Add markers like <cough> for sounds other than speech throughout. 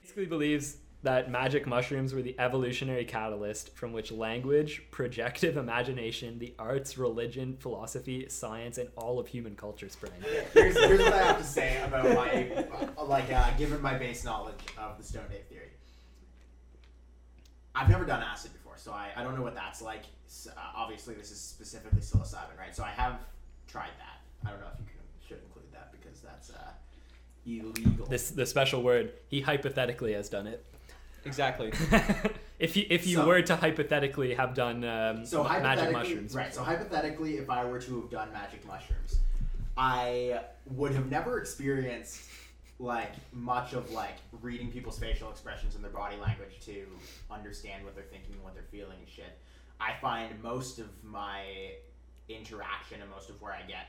basically believes that magic mushrooms were the evolutionary catalyst from which language, projective imagination, the arts, religion, philosophy, science, and all of human culture sprang. Here's, here's what I have to say about my, uh, like, uh, given my base knowledge of the Stoned Ape theory. I've never done acid before, so I, I don't know what that's like. S- Uh, obviously, this is specifically psilocybin, right? So I have tried that. I don't know if you can, should include that because that's uh, illegal. This the special word. He hypothetically has done it. Exactly. <laughs> if you if you So- were to hypothetically have done um, So magic mushrooms, right? So hypothetically, if I were to have done magic mushrooms, I would have never experienced like much of like reading people's facial expressions and their body language to understand what they're thinking and what they're feeling and shit. I find most of my interaction and most of where I get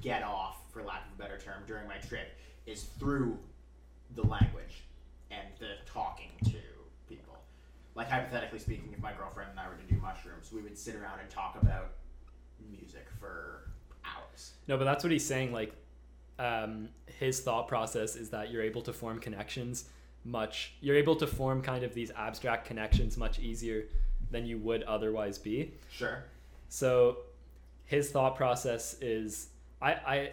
get off, for lack of a better term, during my trip is through the language and the talking to people. Like hypothetically speaking, if my girlfriend and I were to do mushrooms, we would sit around and talk about music for hours. No, but that's what he's saying. Like, um, his thought process is that you're able to form connections much. You're able to form kind of these abstract connections much easier than you would otherwise be. Sure. So, his thought process is I I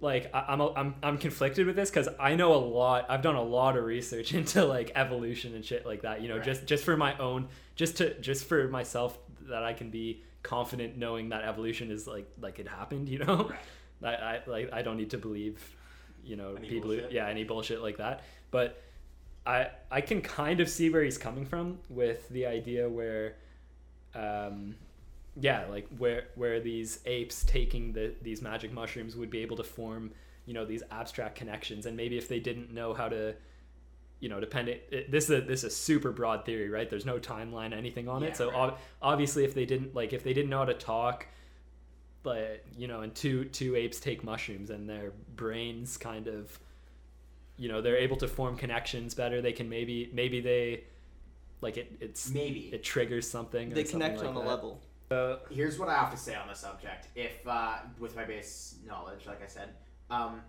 like I, I'm a, I'm I'm conflicted with this because I know a lot. I've done a lot of research <laughs> into like evolution and shit like that. You know, Right. just just for my own, just to just for myself that I can be confident knowing that evolution is like like it happened. You know, Right. <laughs> I, I like I don't need to believe, you know, Any people bullshit? yeah any bullshit like that. But I I can kind of see where he's coming from with the idea where, um, yeah, like where where these apes taking the these magic mushrooms would be able to form you know these abstract connections, and maybe if they didn't know how to. You know, depending. It, this is a, this is a super broad theory, right? There's no timeline, anything on Yeah, it. So right. ob- obviously, if they didn't like, if they didn't know how to talk, but you know, and two two apes take mushrooms and their brains kind of, you know, they're able to form connections better. They can maybe maybe they, like it it's Maybe. it triggers something. or They something connect like on a that. level. Uh, Here's what I have to say on the subject. If uh, with my base knowledge, like I said, um,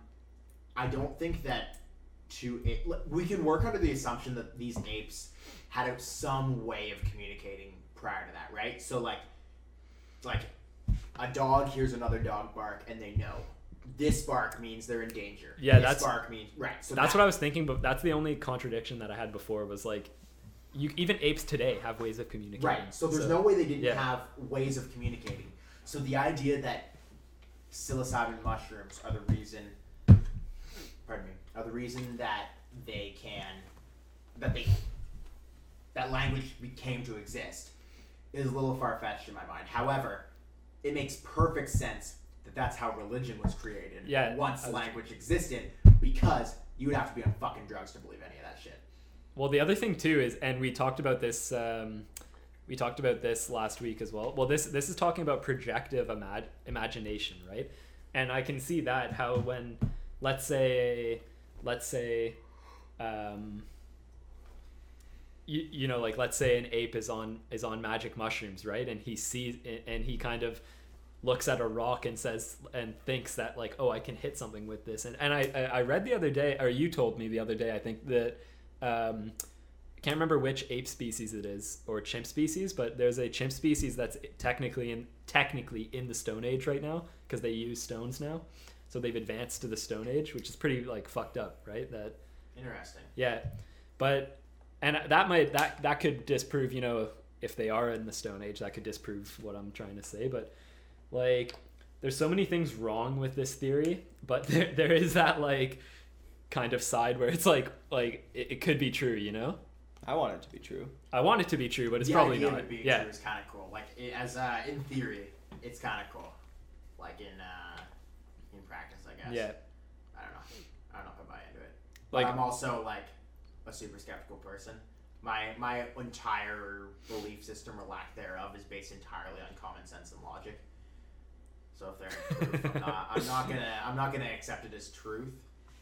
I don't think that we can work under the assumption that these apes had a- some way of communicating prior to that, right? So like, like a dog hears another dog bark and they know this bark means they're in danger. Yeah, this that's- bark means right. So that's that- what I was thinking, but that's the only contradiction that I had before was like, you even apes today have ways of communicating. Right. So there's no way they didn't yeah. have ways of communicating. So the idea that psilocybin mushrooms are the reason, pardon me, are the reason that they can, that they, that language came to exist, is a little far fetched in my mind. However, it makes perfect sense that that's how religion was created. Yeah, Once was- language existed, because you would have to be on fucking drugs to believe any of that shit. Well, the other thing too is, and we talked about this. Um, we talked about this last week as well. Well, this this is talking about projective imag- imagination, right? And I can see that how when, let's say, let's say, um, you, you know, like let's say an ape is on is on magic mushrooms, right? And he sees and he kind of looks at a rock and says and thinks that like oh I can hit something with this and and I I I read the other day or you told me the other day I think that um I can't remember which ape species it is or chimp species but there's a chimp species that's technically in technically in the stone age right now because they use stones now so they've advanced to the stone age which is pretty like fucked up right that Interesting. yeah, but and that might that that could disprove you know if they are in the Stone Age that could disprove what I'm trying to say. But like, there's so many things wrong with this theory, but <laughs> there there is that like kind of side where it's like like it, it could be true, you know. I want it to be true. I want it to be true, but it's the probably idea not. of it being Yeah, true is kind of cool. Like it, as uh, in theory, it's kind of cool. Like in uh, in practice, I guess. yeah. I don't know. I don't know if I buy into it. Like- Like I'm also like a super skeptical person. My my entire belief system or lack thereof is based entirely on common sense and logic. So if they're proof, I'm, not, I'm not gonna I'm not gonna accept it as truth.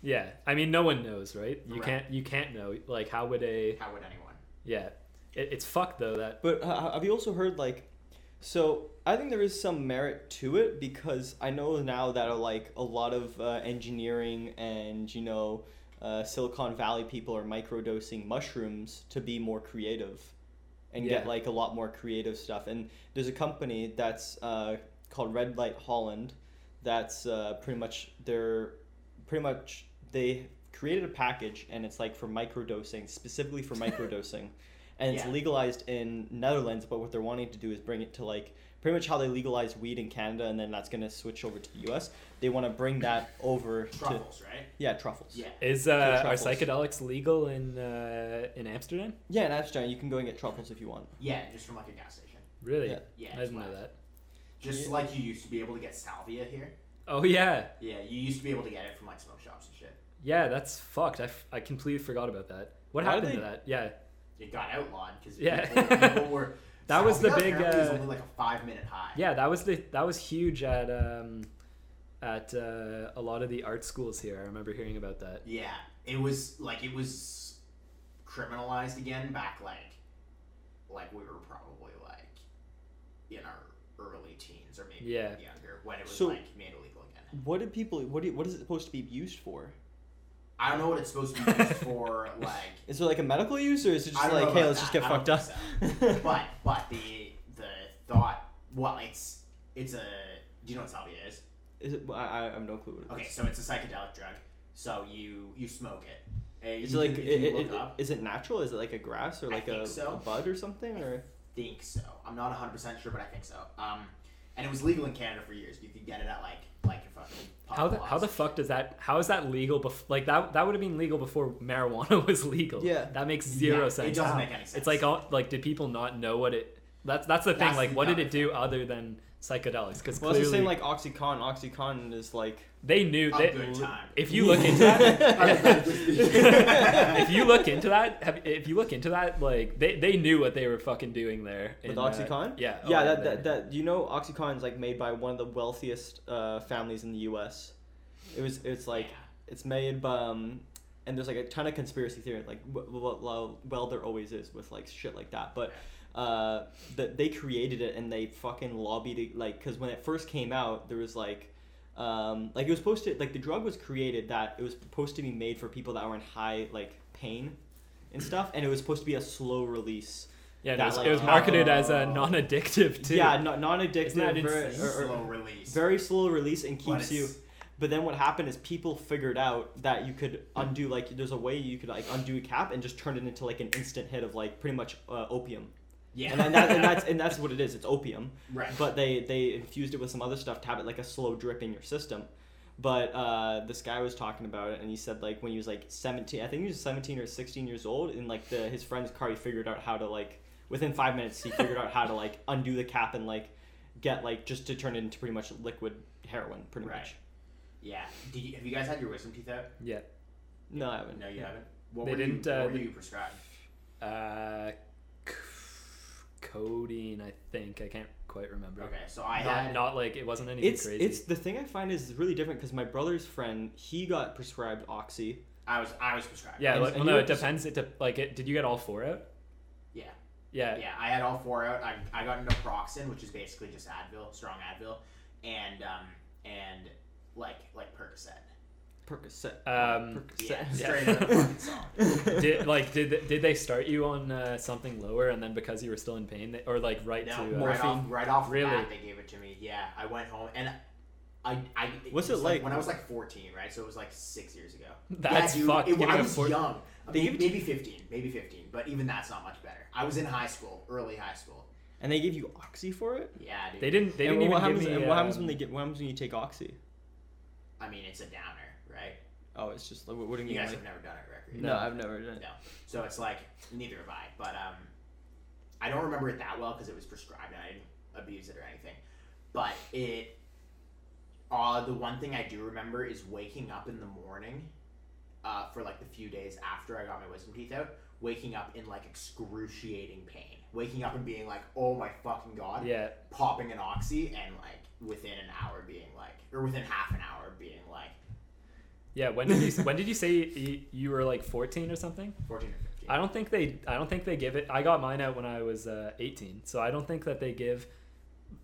Yeah, I mean, no one knows, right? You Right. can't you can't know. Like, how would a How would anyone? yeah? It, it's fucked though that But uh, have you also heard like So I think there is some merit to it because I know now that uh, like a lot of uh, engineering and you know uh, Silicon Valley people are microdosing mushrooms to be more creative and Yeah. get like a lot more creative stuff. And there's a company that's uh, called Red Light Holland that's uh, pretty much they're pretty much they created a package and it's like for microdosing specifically for <laughs> microdosing and it's Yeah. legalized in Netherlands but what they're wanting to do is bring it to like pretty much how they legalized weed in Canada and then that's going to switch over to the US they want to bring that <laughs> over to Truffles, right? yeah truffles Yeah. Is uh, are truffles. psychedelics legal in uh, in Amsterdam? yeah in Amsterdam you can go and get truffles if you want Yeah, just from like a gas station. Really? Yeah. Yeah, I didn't know that. Just Yeah. like you used to be able to get salvia here. Oh yeah, Yeah, you used to be able to get it from like smoke shops and shit. Yeah. That's fucked. I, f- I completely forgot about that. What Why happened did to that? Yeah, It got outlawed because Yeah. people, people were. <laughs> That was the big, apparently is uh, only like a five minute high. yeah. That was the that was huge at um, at uh, a lot of the art schools here. I remember hearing about that. Yeah, it was like it was criminalized again back like like we were probably like in our early teens or maybe Yeah. younger when it was So- like made illegal again. what did people what do, what is it supposed to be used for I don't know what it's supposed to be used <laughs> for. Like, is it like a medical use or is it just like hey let's just get fucked up think <laughs> but but the the thought well it's it's a do you know what salvia is? is it I, I have no clue what it is. Okay, so it's a psychedelic drug. So you you smoke it. Uh, Is you it like can- i- if you i- look i- up, is it natural? Is it like a grass or like a, so. a bud or something or think so. I'm not 100 percent sure, but I think so. Um, and it was legal in Canada for years. You could get it at like like your fucking How the how the fuck does that? How is that legal? Bef- like that that would have been legal before marijuana <laughs> was legal. Yeah. that makes zero Yeah, sense. It doesn't make any sense. It's like all, like did people not know what it? That's that's the thing. That's like, the what did it do other than psychedelics? Because well it's the same like oxycontin oxycontin is like they knew. a They, good time. if you look into that, <laughs> <laughs> that, <laughs> if you look into that, if you look into that, like they, they knew what they were fucking doing there. with in, uh, oxycontin yeah. yeah that, that that you know oxycontin is like made by one of the wealthiest uh, families in the us it was it's like it's made by um and there's like a ton of conspiracy theory like w- w- well, well there always is with like shit like that but uh that they created it and they fucking lobbied it like because when it first came out there was like um like it was supposed to like the drug was created that it was supposed to be made for people that were in high like pain and stuff and it was supposed to be a slow release yeah, and that, it was, like, it was marketed as a oh. non-addictive too. yeah non- Isn't that non-addictive very, or- or- slow release. very slow release and But keeps you but then what happened is people figured out that you could undo like there's a way you could like undo a cap and just turn it into like an instant hit of like pretty much uh, opium Yeah, and, then that, and that's and that's what it is it's opium right. but they they infused it with some other stuff to have it like a slow drip in your system but uh, this guy was talking about it and he said like when he was like 17 i think he was 17 or 16 years old in like the his friend's car he figured out how to like within five minutes he figured out how to like undo the cap and like get like just to turn it into pretty much liquid heroin pretty Right. much Yeah. Did you, have you guys had your wisdom teeth out? yeah. no i haven't No, you haven't. What They were didn't, You, uh, what were you prescribed? Uh, c- codeine, I think. I can't quite remember. Okay, so I Not, had. not like it wasn't anything it's crazy. it's the thing i find is really different because my brother's friend he got prescribed oxy I was I was prescribed. yeah. and- like, and well, no, it pres- depends. It de- like it. Did you get all four out? Yeah. Yeah. Yeah, I had all four out. I, I got naproxen, which is basically just Advil, strong Advil, and um and like like Percocet. Percocet Um, percocet Yeah, Yeah. straight out of the fucking song. did like did did they start you on uh, something lower and then because you were still in pain they, or like right No, to uh, right Morphine. off right off the Really? bat they gave it to me. Yeah, I went home and I I What's was it like? when I was like 14, right? So it was like six years ago. That's yeah, dude, fucked. It, Giving I a was four- young. They Maybe, maybe 15, maybe 15, but even that's not much better. I was in high school, early high school. and they gave you oxy for it Yeah, dude. They didn't. They and didn't what even happens? give me. and what happens when um, they get? What happens when you take oxy? I mean, it's a downer, right? Oh, it's just like what, what do you You mean? guys Like, have never done it, right? no, I've never done it. No. So it's like neither have I. But um, I don't remember it that well because it was prescribed and I didn't abuse it or anything. But it, uh, the one thing I do remember is waking up in the morning, uh, for like the few days after I got my wisdom teeth out, waking up in like excruciating pain, waking up and being like, oh my fucking god, Yeah. popping an oxy and like within an hour being like, or within half an hour being like Yeah. When did you? when did you say you, you were like fourteen or something? fourteen or fifteen. I don't think they. I don't think they give it. I got mine out when I was uh, eighteen, so I don't think that they give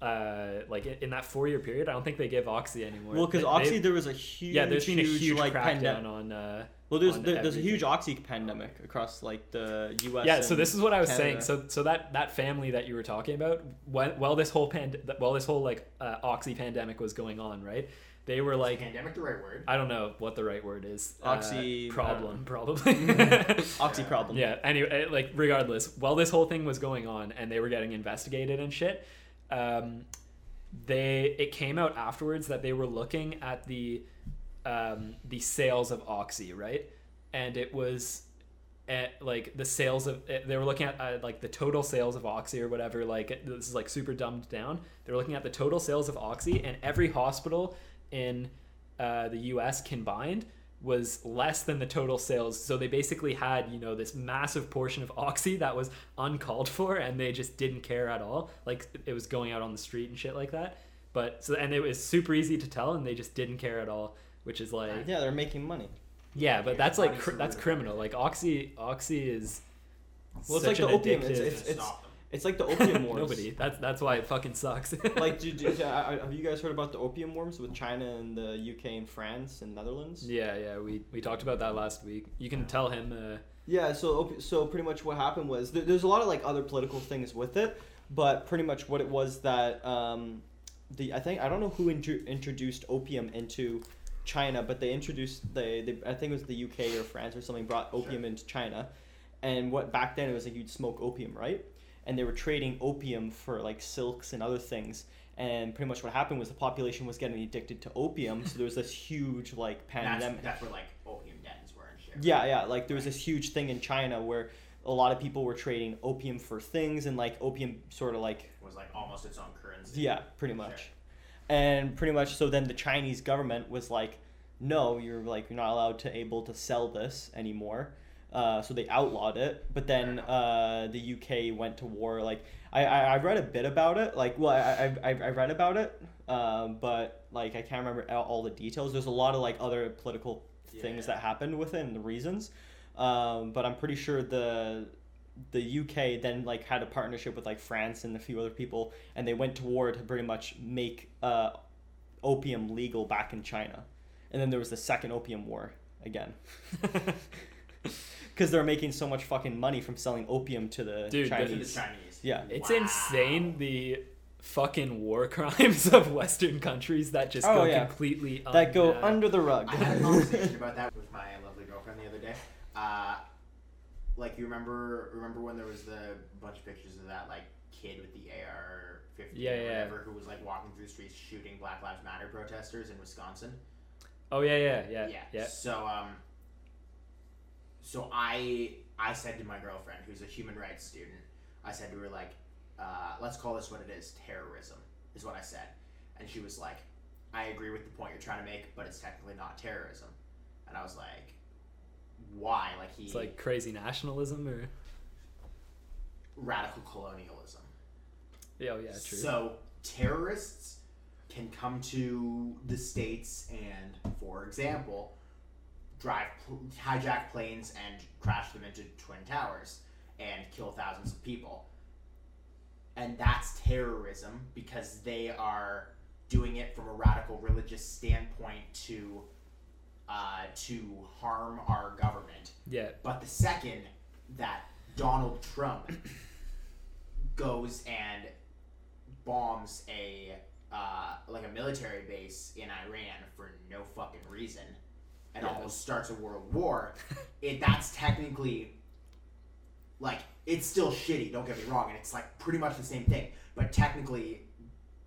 uh, like in that four year period, I don't think they give Oxy anymore. Well, because Oxy, they- there was a huge, yeah, there's been a huge like crackdown pandemic. on. Uh, Well, there's on there, there's a huge Oxy pandemic across like the U.S. yeah, so this is what I was saying. So so that that family that you were talking about, when, while this whole pand, while this whole like uh, Oxy pandemic was going on, right? They were like, pandemic the right word? I don't know what the right word is. Oxy- uh, problem, probably. <laughs> Oxy problem. Yeah. Anyway, uh, like regardless, while this whole thing was going on and they were getting investigated and shit, um, they it came out afterwards that they were looking at the um, the sales of Oxy, right? And it was at like the sales of eh, they were looking at uh, like the total sales of Oxy or whatever. Like this is like super dumbed down. They were looking at the total sales of Oxy, and every hospital in uh, the U.S. combined was less than the total sales. So they basically had you know this massive portion of Oxy that was uncalled for, and they just didn't care at all. Like it was going out on the street and shit like that. But so and it was super easy to tell, and they just didn't care at all, which is like yeah, they're making money. yeah, but Here's that's like cr- that's criminal. Like oxy, oxy is. Well, it's such like an the opium, it's- addictive- it's- Stop them. It's like the <laughs> opium wars. Nobody. That's that's why it fucking sucks. <laughs> like, <laughs> do, do, have you guys heard about the opium wars with China and the UK and France and Netherlands? yeah, yeah. We we talked about that last week. You can tell him. Uh, Yeah, so so pretty much what happened was there, there's a lot of like other political things with it, but pretty much what it was that um, the I think I don't know who intro- introduced opium into China, but they introduced they, they I think it was the UK or France or something brought opium Sure. into China, and what back then it was like you'd smoke opium right, and they were trading opium for like silks and other things. And pretty much what happened was the population was getting addicted to opium, so there was this huge like <laughs> That's, pandemic. that's where like opium dens were and shit. Yeah, yeah. Like there was this huge thing in China where a lot of people were trading opium for things, and like opium sort of like was like almost its own currency. yeah, pretty much. Sure. And pretty much so then the Chinese government was like, no, you're like you're not allowed to able to sell this anymore. Uh, so they outlawed it, but then uh, the UK went to war. Like I, I, I read a bit about it. Like well, I, I, I read about it, um, but like I can't remember all, all the details. There's a lot of like other political things Yeah. that happened with it and the reasons. Um, but I'm pretty sure the the UK then like had a partnership with like France and a few other people, and they went to war to pretty much make uh, opium legal back in China, and then there was the second opium war again <laughs> <laughs> because they're making so much fucking money from selling opium to the Dude, To the Chinese. Chinese. Yeah. it's Wow. insane the fucking war <laughs> crimes of Western countries that just Oh, go yeah. completely that go unma- under the rug. I had a conversation about that with my lovely girlfriend the other day. Uh, like you remember, remember when there was the bunch of pictures of that like kid with the AR-15 Yeah, or yeah. whatever who was like walking through the streets shooting Black Lives Matter protesters in Wisconsin. Oh yeah, yeah, yeah, yeah. yeah. So um, so I I said to my girlfriend, who's a human rights student, I said to her like, uh, let's call this what it is, terrorism, is what I said, and she was like, I agree with the point you're trying to make, but it's technically not terrorism, and I was like, why? Like he It's like crazy nationalism or radical colonialism. yeah, oh, yeah, true. So terrorists can come to the states and, for example, drive hijack planes and crash them into twin towers and kill thousands of people. And that's terrorism because they are doing it from a radical religious standpoint to uh, to harm our government. yeah, But the second that Donald Trump <coughs> goes and bombs a uh, like a military base in Iran for no fucking reason and Yeah. almost starts a world war, <laughs> it that's technically like it's still shitty. Don't get me wrong, and it's like pretty much the same thing. But technically,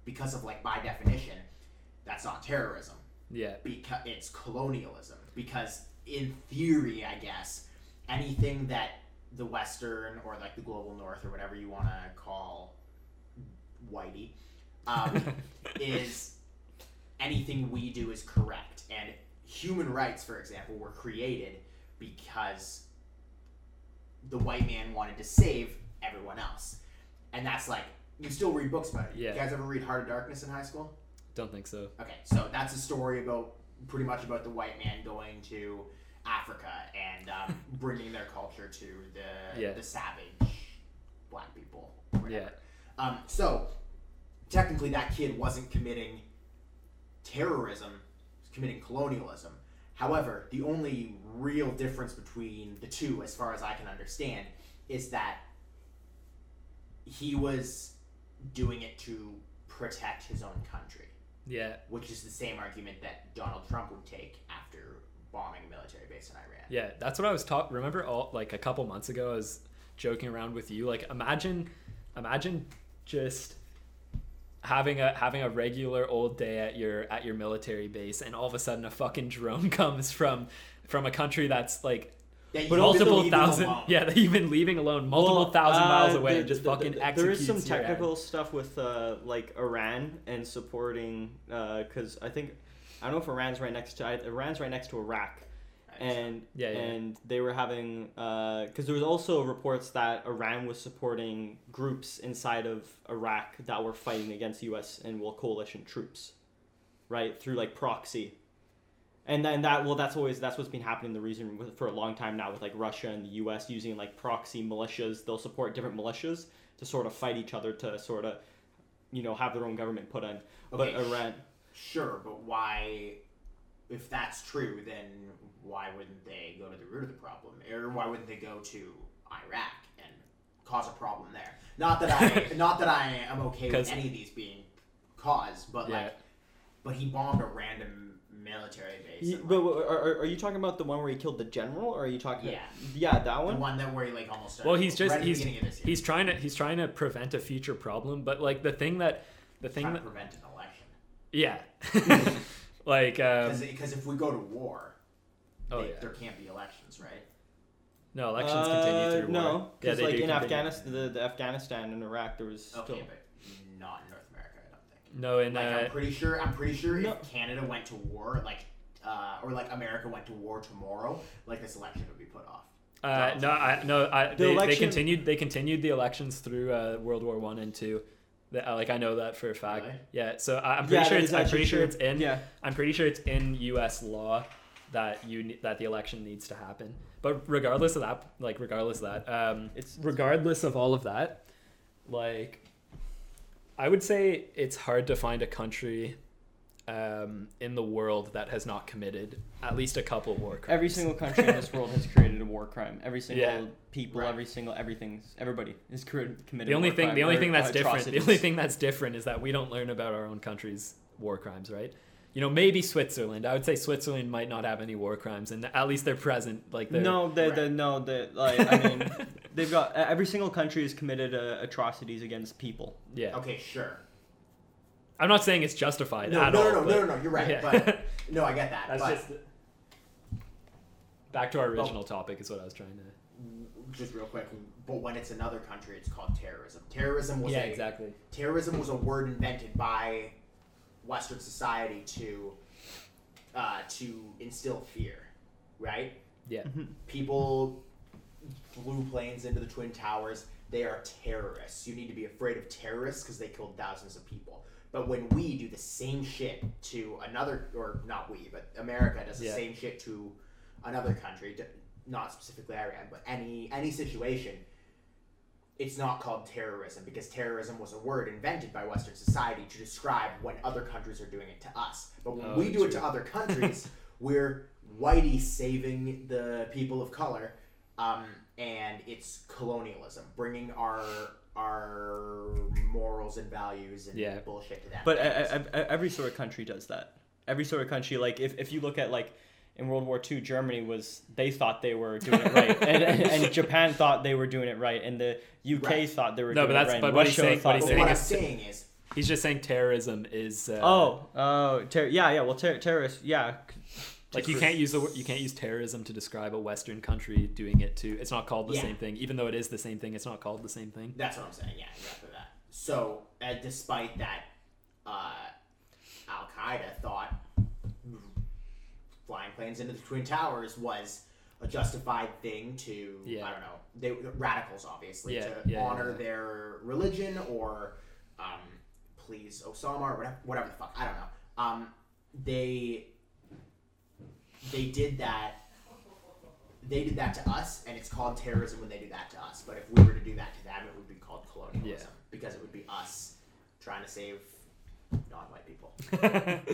because of like by definition, that's not terrorism yeah, because it's colonialism because in theory i guess anything that the western or like the global north or whatever you want to call whitey um, <laughs> is anything we do is correct and human rights for example were created because the white man wanted to save everyone else and that's like you still read books about it Yeah. you guys ever read heart of darkness in high school Don't think so. Okay, so that's a story about pretty much about the white man going to Africa and um, <laughs> bringing their culture to the Yeah. the savage black people. Yeah. Um, so technically that kid wasn't committing terrorism, committing colonialism. However, the only real difference between the two, as far as I can understand, is that he was doing it to protect his own country, Yeah, which is the same argument that Donald Trump would take after bombing a military base in Iran. yeah. That's what I was talking. Remember, all like a couple months ago, I was joking around with you. Like, imagine, imagine just having a having a regular old day at your at your military base, and all of a sudden a fucking drone <laughs> comes from from a country that's like That But multiple thousand alone. <laughs> yeah that you've been leaving alone multiple Well, thousand miles uh, away the- and just the- fucking the- There is some technical stuff with uh, like Iran and supporting because I think I don't know if Iran's right next to Iran's right next to Iraq, and Yeah, yeah. and they were having uh, because there was also reports that Iran was supporting groups inside of Iraq that were fighting against U.S. and well coalition troops, right through like proxy. And then that well, that's always that's what's been happening. The reason with, for a long time now with like Russia and the U.S. using like proxy militias, they'll support different militias to sort of fight each other to sort of, you know, have their own government put in. But Okay, Iran, Sure, but why? If that's true, then why wouldn't they go to the root of the problem, or why wouldn't they go to Iraq and cause a problem there? Not that I, <laughs> not that I am okay with any of these being caused, but Yeah. like, but he bombed a random military base. Ye- and, but like, are, are- are you talking about the one where he killed the general, or are you talking? Yeah. yeah, that one. the one. one that where he like almost. Well he's just right he's beginning of this he's trying to he's trying to prevent a future problem but like the thing that the thing trying to that prevent an election. yeah <laughs> <laughs> like um Because if we go to war, oh they- yeah there can't be elections, right? no elections Uh, continue through war no, yeah because they like in. Afghanistan, the, the Afghanistan and Iraq, there was still. Okay, but not in North America, I don't think. no in Like uh, I'm pretty sure. I'm pretty sure No. if Canada went to war, like, uh, or like America went to war tomorrow, like this election would be put off. Uh, no, I no, I The they, they continued they continued the elections through uh, World War One and two. The- uh, like I know that for a fact. Really? Yeah, so I, I'm pretty Yeah, sure it's I'm pretty sure true. it's in Yeah. I'm pretty sure it's in U.S. law that you that the election needs to happen. But regardless of that, like regardless of that, um, It's- regardless of all of that, like I would say it's hard to find a country um, in the world that has not committed at least a couple war crimes. Every single country in this world has created a war crime. Every single Yeah. people, Right. every single everything's everybody is committed. the only a war thing crime the only thing that's different the only thing that's different is that we don't learn about our own country's war crimes right you know maybe switzerland i would say switzerland might not have any war crimes and at least they're present like they're No, they, they, no, they. Like I mean, <laughs> they've got every single country has committed uh, atrocities against people. yeah Okay, sure. I'm not saying it's justified No, at no, all no, no, but- no, no, no, You're right, Yeah. but <laughs> no, I get that. that's but just back to our original topic is what i was trying to just real quick, but when it's another country, it's called terrorism. Terrorism was yeah a, exactly terrorism was a word invented by Western society to uh, to instill fear, right? yeah People flew planes into the twin towers. They are terrorists. You need to be afraid of terrorists because they killed thousands of people. But when we do the same shit to another, or not we, but America does the Yeah. same shit to another country, to, not specifically Iran, but any any situation, it's not called terrorism because terrorism was a word invented by Western society to describe when other countries are doing it to us. But when Oh, we do it to other <laughs> countries, we're whitey saving the people of color, um, and it's colonialism, bringing our our morals and values and Yeah. bullshit to that. But every sort of country does that. Every sort of country, like if, if you look at like in World War II, Germany was they thought they were doing it right, and, and, and <laughs> Japan thought they were doing it right, and the UK Right. thought they were No, doing but it that's- right. but and what he's Russia saying- thought what he's saying what were- is- saying is, he's just saying terrorism is uh, Oh, oh, ter- yeah, yeah. Well, ter- terrorists, yeah. Like you can't use the you can't use terrorism to describe a western country doing it to it's not called the Yeah. same thing even though it is the same thing it's not called the same thing That's what I'm saying. Yeah, exactly that. So, uh, despite that, uh, Al Qaeda thought flying planes into the twin towers was a justified thing to Yeah. I don't know they radicals obviously Yeah, to yeah, honor their religion or um, please Osama or whatever whatever the fuck I don't know. Um, they they did that they did that to us, and it's called terrorism when they do that to us. But if we were to do that to them, it would be called colonialism Yeah. because it would be us trying to save non-white people. <laughs>